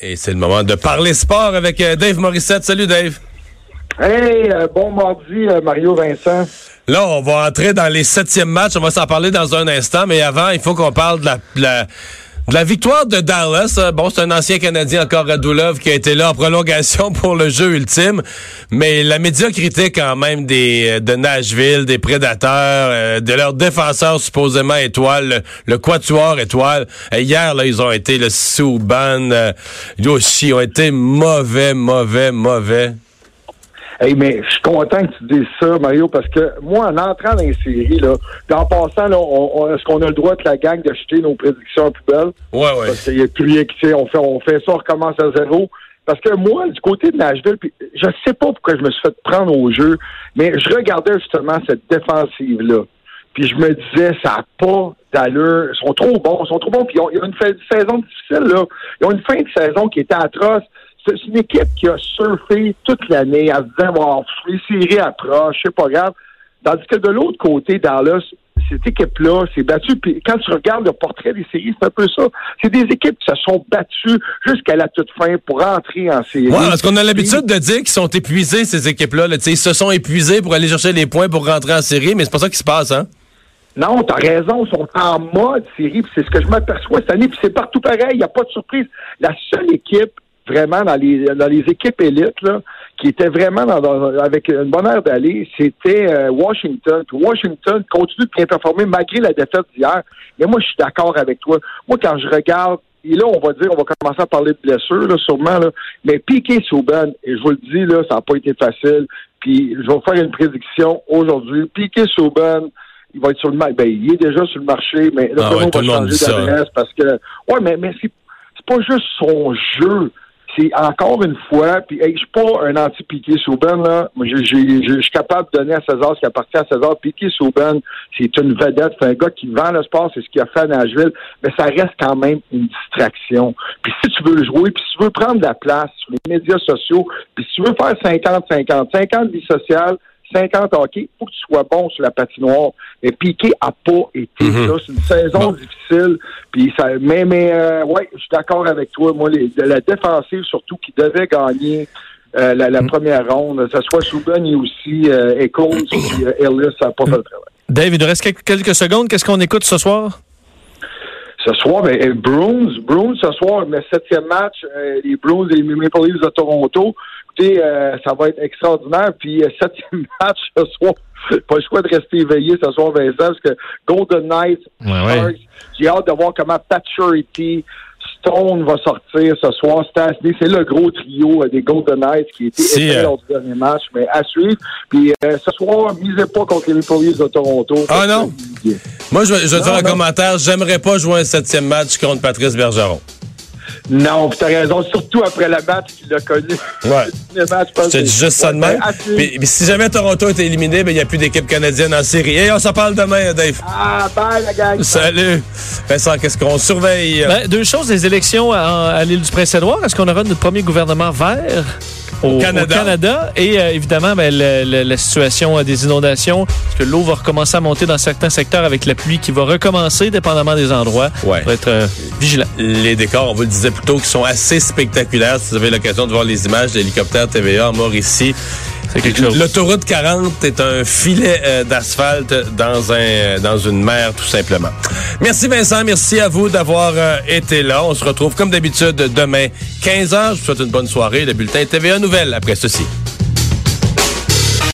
Et c'est le moment de parler sport avec euh, Dave Morissette. Salut Dave. Hey, euh, bon mardi, euh, Mario Vincent. Là, on va entrer dans les septièmes matchs. On va s'en parler dans un instant, mais avant, il faut qu'on parle de la, de la, de la victoire de Dallas. Euh, Bon, c'est un ancien Canadien encore Radulov qui a été là en prolongation pour le jeu ultime, mais la médiocrité quand même des euh, de Nashville, des prédateurs, euh, de leurs défenseurs supposément étoiles, le, le quatuor étoile. Euh, hier, là, ils ont été le Souban, Yoshi, ont été mauvais, mauvais, mauvais. Hey, mais je suis content que tu dises ça, Mario, parce que moi, en entrant dans les séries, là, en passant, là, on, on- est-ce qu'on a le droit de la gang de jeter nos prédictions à poubelle? Ouais, ouais. Parce qu'il n'y a plus rien qui sait. On fait, on fait ça, on recommence à zéro. Parce que moi, du côté de Nashville, puis je sais pas pourquoi je me suis fait prendre au jeu, mais je regardais justement cette défensive-là. Puis je me disais, ça n'a pas d'allure. Ils sont trop bons, ils sont trop bons. Puis ils ont, ils ont une saison difficile, là. Ils ont une fin de saison qui était atroce. C'est une équipe qui a surfé toute l'année en se disant, bon, les séries approchent, c'est pas grave. Tandis que de l'autre côté, Dallas, cette équipe-là s'est battue. Puis quand tu regardes le portrait des séries, c'est un peu ça. C'est des équipes qui se sont battues jusqu'à la toute fin pour entrer en série. Ouais, parce qu'on a l'habitude de dire qu'ils sont épuisés, ces équipes-là. Là. Tu sais, Ils se sont épuisés pour aller chercher les points pour rentrer en série, mais c'est pas ça qui se passe, hein? Non, t'as raison, ils sont en mode série, c'est ce que je m'aperçois cette année, puis c'est partout pareil, il n'y a pas de surprise. La seule équipe, vraiment, dans les dans les équipes élites, là, qui était vraiment dans, dans- avec une bonne aire d'aller, c'était euh, Washington. Puis Washington continue de bien performer malgré la défaite d'hier. Mais moi, je suis d'accord avec toi. Moi, quand je regarde, et là, on va dire, on va commencer à parler de blessures, là, sûrement, là, mais Piqué Souban, et je vous le dis, là, ça n'a pas été facile, puis je vais vous faire une prédiction aujourd'hui. Piqué Souban, il va être sur le marché. Ben, il est déjà sur le marché, mais là, Ah ouais, le tout le monde monde va changer d'adresse parce que. Ouais, mais, mais c'est pas juste son jeu. C'est encore une fois, puis hey, je suis pas un anti-Piqué Souben, là. Moi, je suis capable de donner à César ce qui appartient à César. Piqué Souben, c'est une vedette, c'est un gars qui vend le sport, c'est ce qu'il a fait à Nashville, mais ça reste quand même une distraction. Puis si tu veux jouer, puis si tu veux prendre de la place sur les médias sociaux, puis si tu veux faire 50-50, 50 vie sociale, 50 hockey, faut que tu sois bon sur la patinoire. Mais Piqué a pas été Mhm. ça. C'est une saison Bon. difficile. Puis ça, mais mais euh, ouais, je suis d'accord avec toi. Moi, les, de la défensive surtout qui devait gagner euh, la, la première ronde, que ce soit Souben et aussi euh, Echols puis euh, Ellis, ça n'a pas fait le travail. Dave, il nous reste quelques, quelques secondes. Qu'est-ce qu'on écoute ce soir? Ce soir, ben, euh, Bruins, Bruins ce soir, mais septième match, euh, les Bruins et les Maple Leafs de Toronto. Écoutez, euh, ça va être extraordinaire. Puis euh, septième match ce soir, pas le choix de rester éveillé ce soir, Vincent, parce que Golden Knights, Ouais, ouais. Sharks, j'ai hâte de voir comment Paturity, Stone va sortir ce soir. Stastny, c'est le gros trio des Golden Knights qui était euh, lors du dernier match, mais à suivre. Puis ce soir, misez pas contre les Maple Leafs de Toronto. Ah, non? Moi, je, vais- je te faire un non. commentaire. J'aimerais pas jouer un septième match contre Patrice Bergeron. Non, puis t'as raison, surtout après le match qu'il a connu. Ouais. Le match, je pense Je te que- dis juste ça de même. Puis, puis si jamais Toronto est éliminé, ben, il n'y a plus d'équipe canadienne en série. Et on s'en parle demain, Dave. Ah, bye la gang. Salut. Vincent, qu'est-ce qu'on surveille? Ben, deux choses, les élections à, à l'île du Prince-Édouard. Est-ce qu'on aura notre premier gouvernement vert? Au, Canada. au Canada? Et euh, évidemment, ben, le- le- la situation euh, des inondations, parce que l'eau va recommencer à monter dans certains secteurs avec la pluie qui va recommencer, dépendamment des endroits. Ouais. Faut être euh, vigilant. Les décors, on vous le disait plus tôt, qui sont assez spectaculaires. Si vous avez l'occasion de voir les images de l'hélicoptère TVA en Mauricie. C'est quelque chose. L'autoroute 40 est un filet euh, d'asphalte dans un dans une mer tout simplement. Merci Vincent, merci à vous d'avoir euh, été là. On se retrouve comme d'habitude demain 15h. Je vous souhaite une bonne soirée. Le bulletin TVA Nouvelle après ceci.